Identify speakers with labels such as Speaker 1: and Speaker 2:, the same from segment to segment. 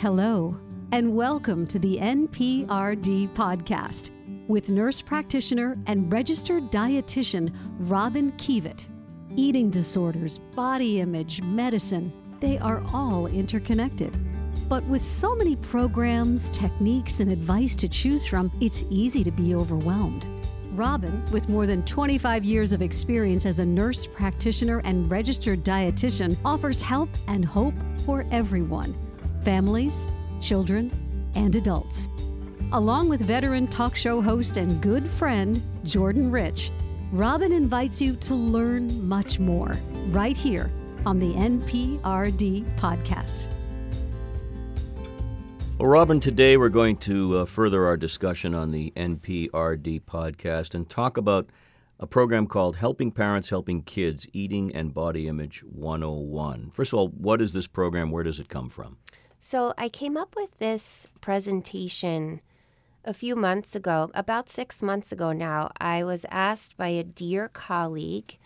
Speaker 1: Hello, and welcome to the NPRD podcast with nurse practitioner and registered dietitian Robyn Kievit. Eating disorders, body image, medicine, they are all interconnected. But with so many programs, techniques, and advice to choose from, it's easy to be overwhelmed. Robyn, with more than 25 years of experience as a nurse practitioner and registered dietitian, offers help and hope for everyone families, children, and adults. Along with veteran talk show host and good friend Jordan Rich, Robyn invites you to learn much more right here on the NPRD podcast.
Speaker 2: Well, Robyn, today we're going to uh, further our discussion on the NPRD podcast and talk about a program called Helping Parents, Helping Kids Eating and Body Image 101. First of all, what is this program? Where does it come from?
Speaker 3: So, I came up with this presentation a few months ago, about six months ago now. I was asked by a dear colleague,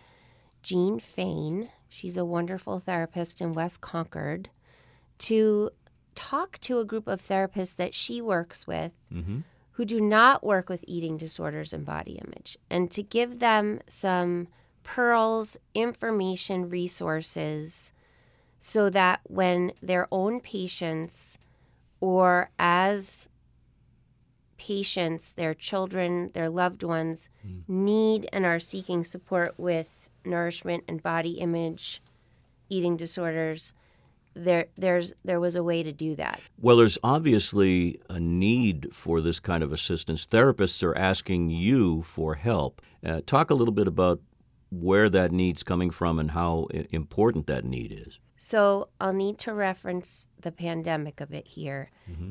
Speaker 3: Jean Fain, she's a wonderful therapist in West Concord, to talk to a group of therapists that she works with
Speaker 2: Mm-hmm.
Speaker 3: who do not work with eating disorders and body image and to give them some pearls, information, resources so that when their own patients or as patients, their children, their loved ones need and are seeking support with nourishment and body image eating disorders, there there's there was a way to do that.
Speaker 2: Well, there's obviously a need for this kind of assistance. Therapists are asking you for help. Uh, talk a little bit about where that need's coming from and how important that need is.
Speaker 3: So I'll need to reference the pandemic a bit here,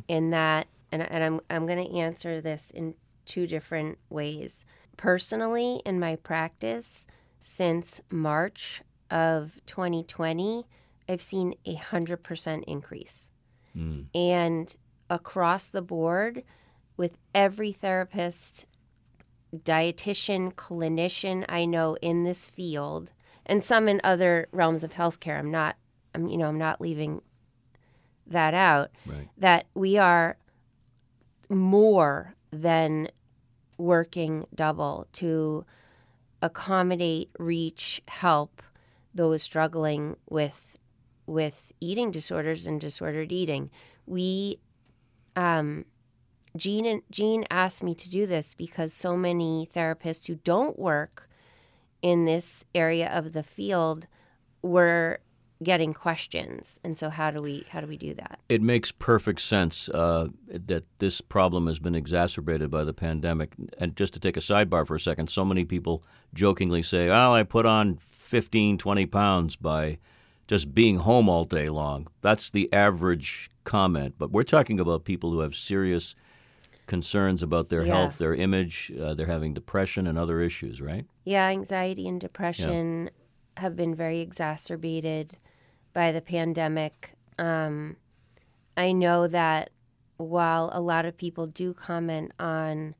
Speaker 3: in that, and, and I'm I'm going to answer this in two different ways. Personally, in my practice, since March of 2020, I've seen a hundred percent increase,
Speaker 2: Mm.
Speaker 3: and across the board, with every therapist, dietitian, clinician I know in this field, and some in other realms of healthcare. I'm not, I'm you know, I'm not leaving that out.
Speaker 2: Right.
Speaker 3: That we are more than working double to accommodate, reach, help those struggling with with eating disorders and disordered eating. We um, Jean and Jean asked me to do this because so many therapists who don't work in this area of the field were getting questions. And so how do we how do we do that?
Speaker 2: It makes perfect sense uh, that this problem has been exacerbated by the pandemic. And just to take a sidebar for a second, so many people jokingly say, "Oh, I put on 15, 20 pounds by just being home all day long." That's the average comment. But we're talking about people who have serious concerns about their
Speaker 3: Yeah.
Speaker 2: health, their image, uh, they're having depression and other issues, right?
Speaker 3: Yeah, anxiety and depression have been very exacerbated by the pandemic. Um, I know that while a lot of people do comment on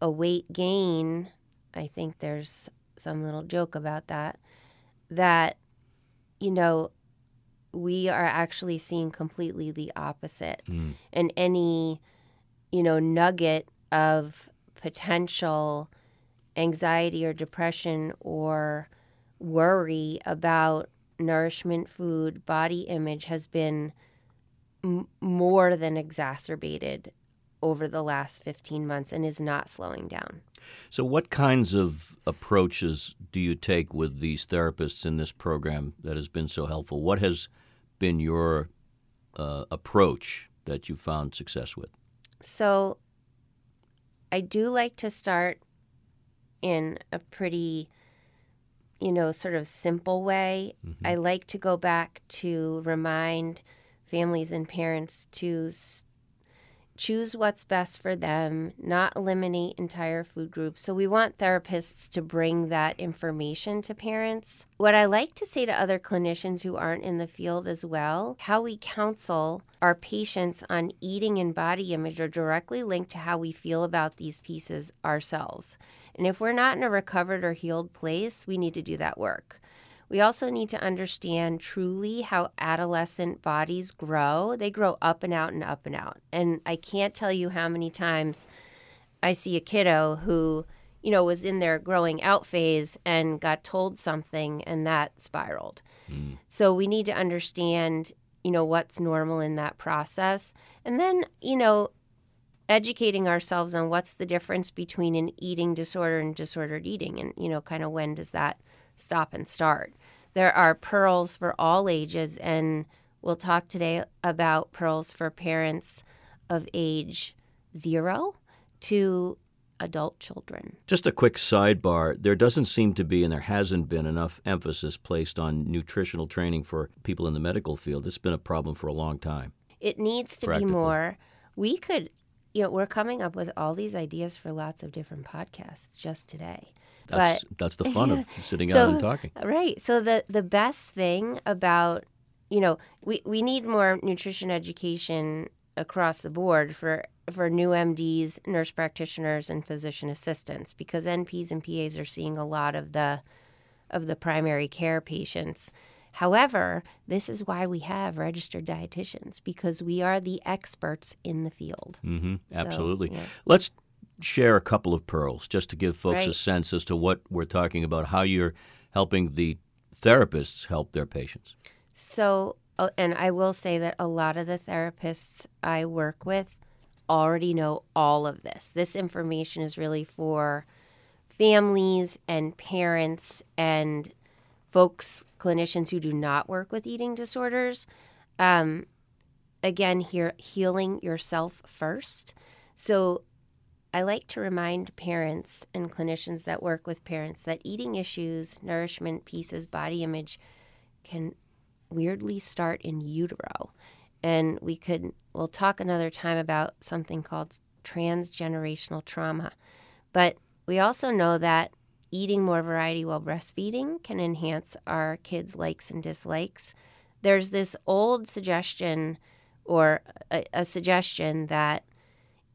Speaker 3: a weight gain, I think there's some little joke about that, that, you know, we are actually seeing completely the opposite.
Speaker 2: Mm.
Speaker 3: And any, you know, nugget of potential anxiety or depression or worry about nourishment, food, body image has been m- more than exacerbated over the last 15 months and is not slowing down.
Speaker 2: So, what kinds of approaches do you take with these therapists in this program that has been so helpful? What has been your uh, approach that you found success with?
Speaker 3: So I do like to start in a pretty, you know, sort of simple way. Mm-hmm. I like to go back to remind families and parents to choose what's best for them, not eliminate entire food groups. So we want therapists to bring that information to parents. What I like to say to other clinicians who aren't in the field as well, how we counsel our patients on eating and body image are directly linked to how we feel about these pieces ourselves. And if we're not in a recovered or healed place, we need to do that work. We also need to understand truly how adolescent bodies grow. They grow up and out and up and out. And I can't tell you how many times I see a kiddo who, you know, was in their growing out phase and got told something and that spiraled. Mm. So we need to understand, you know, what's normal in that process. And then, you know, educating ourselves on what's the difference between an eating disorder and disordered eating and, you know, kind of when does that stop and start. There are pearls for all ages, and we'll talk today about pearls for parents of age zero to adult children.
Speaker 2: Just a quick sidebar there doesn't seem to be, and there hasn't been, enough emphasis placed on nutritional training for people in the medical field. It's been a problem for a long time.
Speaker 3: It needs to be more. We could, you know, we're coming up with all these ideas for lots of different podcasts just today.
Speaker 2: That's but, that's the fun of sitting so, out and talking.
Speaker 3: Right. So the the best thing about you know we we need more nutrition education across the board for for new MDs, nurse practitioners, and physician assistants because NPs and PAs are seeing a lot of the of the primary care patients. However, this is why we have registered dietitians because we are the experts in the field.
Speaker 2: Mm-hmm. Absolutely. Yeah. Let's share a couple of pearls just to give folks right. a sense as to what we're talking about, how you're helping the therapists help their patients.
Speaker 3: So, uh, and I will say that a lot of the therapists I work with already know all of this. This information is really for families and parents and folks, clinicians who do not work with eating disorders. Um, again, here, healing yourself first. So, I like to remind parents and clinicians that work with parents that eating issues, nourishment pieces, body image can weirdly start in utero. And we could, we'll talk another time about something called transgenerational trauma. But we also know that eating more variety while breastfeeding can enhance our kids' likes and dislikes. There's this old suggestion or a, a suggestion that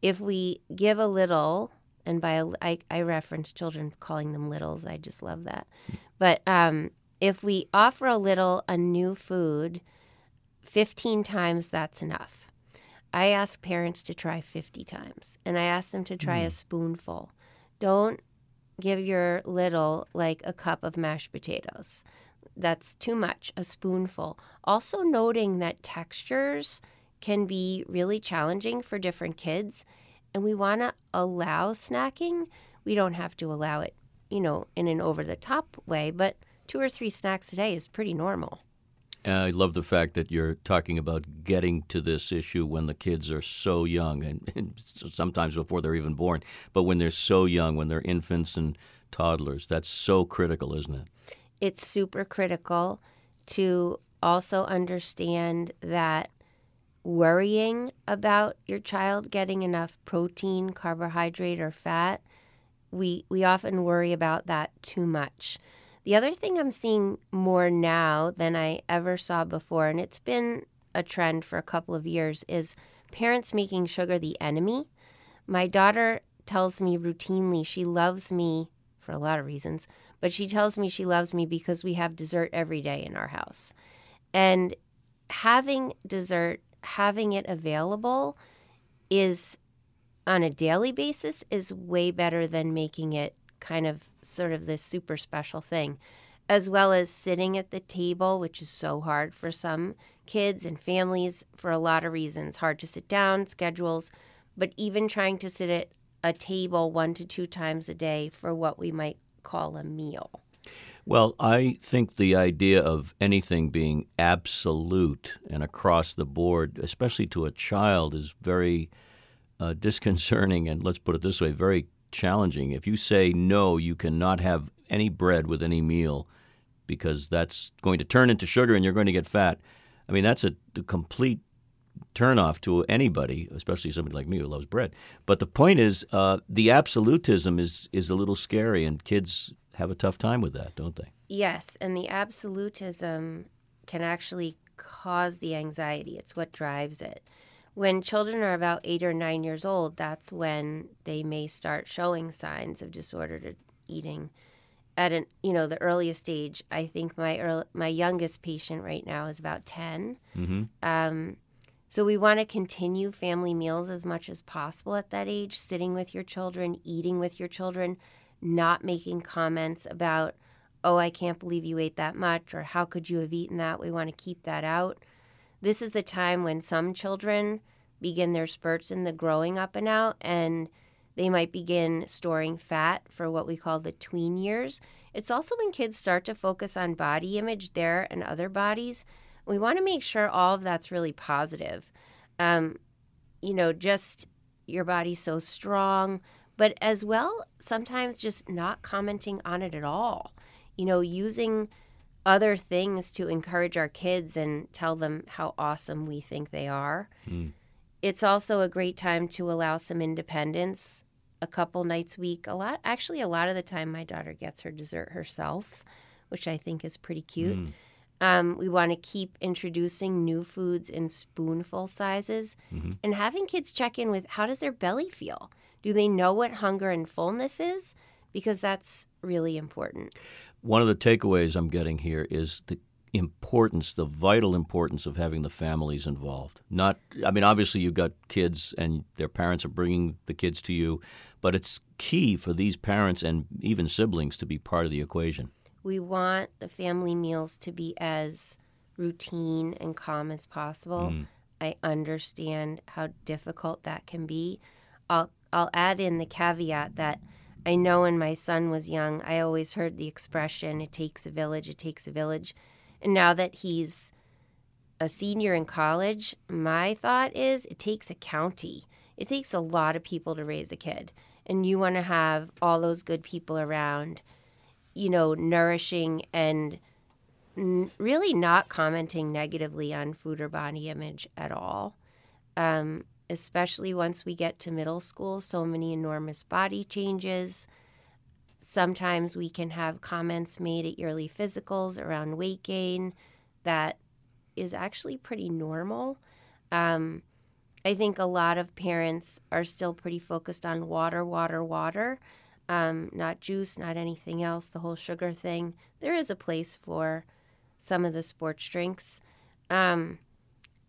Speaker 3: if we give a little, and by a, I, I reference children calling them littles, I just love that. But um, if we offer a little a new food, 15 times that's enough. I ask parents to try 50 times, and I ask them to try mm. a spoonful. Don't give your little like a cup of mashed potatoes. That's too much, a spoonful. Also, noting that textures can be really challenging for different kids and we want to allow snacking. We don't have to allow it, you know, in an over the top way, but two or three snacks a day is pretty normal.
Speaker 2: I love the fact that you're talking about getting to this issue when the kids are so young, and, and, sometimes before they're even born. But when they're so young, when they're infants and toddlers, that's so critical, isn't it?
Speaker 3: It's super critical to also understand that worrying about your child getting enough protein, carbohydrate, or fat, we, we often worry about that too much. The other thing I'm seeing more now than I ever saw before, and it's been a trend for a couple of years, is parents making sugar the enemy. My daughter tells me routinely she loves me for a lot of reasons, but she tells me she loves me because we have dessert every day in our house. And having dessert having it available is on a daily basis is way better than making it kind of sort of this super special thing as well as sitting at the table which is so hard for some kids and families for a lot of reasons. Hard to sit down schedules but even trying to sit at a table one to two times a day for what we might call a meal.
Speaker 2: Well, I think the idea of anything being absolute and across the board, especially to a child, is very uh, disconcerting and let's put it this way, very challenging. If you say no, you cannot have any bread with any meal because that's going to turn into sugar and you're going to get fat. I mean, that's a, a complete turnoff to anybody, especially somebody like me who loves bread. But the point is, uh, the absolutism is is a little scary, and kids have a tough time with that, don't they?
Speaker 3: Yes, and the absolutism can actually cause the anxiety. It's what drives it. When children are about eight or nine years old, that's when they may start showing signs of disordered eating. at an you know the earliest stage, I think my early, my youngest patient right now is about 10
Speaker 2: Mm-hmm.
Speaker 3: Um, so we want to continue family meals as much as possible at that age, sitting with your children, eating with your children, not making comments about, oh, I can't believe you ate that much, or how could you have eaten that? We want to keep that out. This is the time when some children begin their spurts in the growing up and out, and they might begin storing fat for what we call the tween years. It's also when kids start to focus on body image, there and other bodies. We want to make sure all of that's really positive. Um, you know, just your body's so strong, but as well, sometimes just not commenting on it at all. You know, using other things to encourage our kids and tell them how awesome we think they are.
Speaker 2: Mm.
Speaker 3: It's also a great time to allow some independence a couple nights a week. A lot, actually, a lot of the time, my daughter gets her dessert herself, which I think is pretty cute.
Speaker 2: Mm.
Speaker 3: Um, we want to keep introducing new foods in spoonful sizes
Speaker 2: Mm-hmm.
Speaker 3: and having kids check in with how does their belly feel? Do they know what hunger and fullness is? Because that's really important.
Speaker 2: One of the takeaways I'm getting here is the importance, the vital importance of having the families involved. Not, I mean, obviously you've got kids and their parents are bringing the kids to you, but it's key for these parents and even siblings to be part of the equation.
Speaker 3: We want the family meals to be as routine and calm as possible.
Speaker 2: Mm.
Speaker 3: I understand how difficult that can be. I'll I'll add in the caveat that I know when my son was young, I always heard the expression it takes a village, it takes a village. And now that he's a senior in college, my thought is it takes a county. It takes a lot of people to raise a kid. And you want to have all those good people around, you know, nourishing and n- really not commenting negatively on food or body image at all. Um, especially once we get to middle school, so many enormous body changes. Sometimes we can have comments made at yearly physicals around weight gain that is actually pretty normal. Um, I think a lot of parents are still pretty focused on water, water, water, um, not juice, not anything else, the whole sugar thing. There is a place for some of the sports drinks. Um,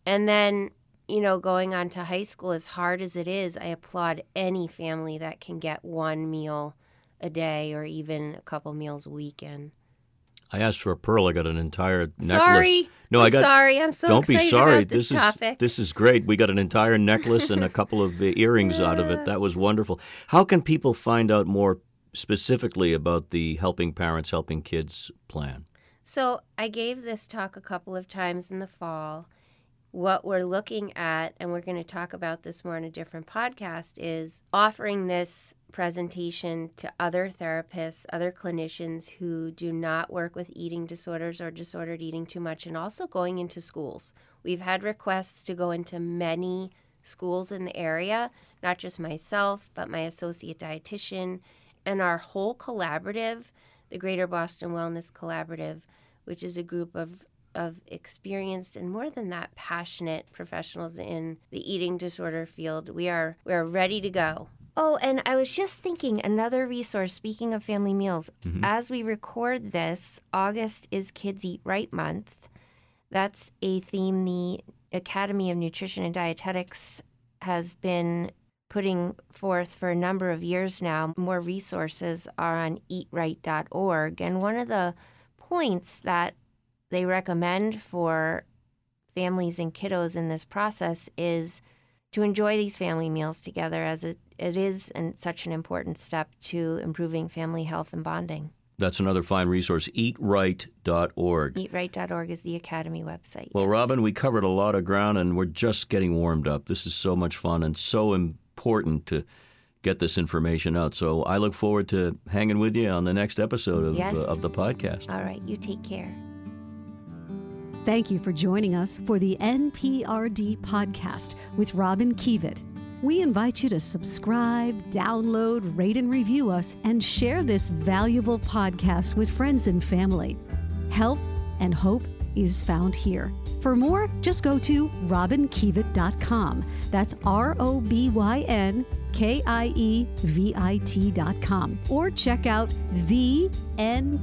Speaker 3: and then, you know, going on to high school, as hard as it is, I applaud any family that can get one meal a day or even a couple meals a weekend.
Speaker 2: I asked for a pearl. I got an entire necklace.
Speaker 3: Sorry.
Speaker 2: No,
Speaker 3: I'm
Speaker 2: I got.
Speaker 3: sorry. I'm so
Speaker 2: don't be sorry.
Speaker 3: about this,
Speaker 2: is
Speaker 3: topic.
Speaker 2: this is great. We got an entire necklace and a couple of uh, earrings out of it. That was wonderful. How can people find out more specifically about the Helping Parents, Helping Kids plan?
Speaker 3: So I gave this talk a couple of times in the fall. What we're looking at, and we're going to talk about this more in a different podcast, is offering this presentation to other therapists, other clinicians who do not work with eating disorders or disordered eating too much, and also going into schools. We've had requests to go into many schools in the area, not just myself, but my associate dietitian and our whole collaborative, the Greater Boston Wellness Collaborative, which is a group of of experienced and more than that passionate professionals in the eating disorder field. We are we are ready to go. Oh, and I was just thinking another resource speaking of family meals. Mm-hmm. As we record this, August is Kids Eat Right month. That's a theme the Academy of Nutrition and Dietetics has been putting forth for a number of years now. More resources are on eatright.org. And one of the points that they recommend for families and kiddos in this process is to enjoy these family meals together as it, it is and such an important step to improving family health and bonding.
Speaker 2: That's another fine resource, eatright.org.
Speaker 3: Eatright.org is the Academy website.
Speaker 2: Well,
Speaker 3: yes.
Speaker 2: Robyn, we covered a lot of ground and we're just getting warmed up. This is so much fun and so important to get this information out. So I look forward to hanging with you on the next episode of,
Speaker 3: Yes.
Speaker 2: uh, of the podcast.
Speaker 3: All right, you take care.
Speaker 1: Thank you for joining us for the NPRD podcast with Robyn Kievit. We invite you to subscribe, download, rate, and review us, and share this valuable podcast with friends and family. Help and hope is found here. For more, just go to robynkievit.com. That's R O B Y N K I E V I T.com. Or check out thenprd.com.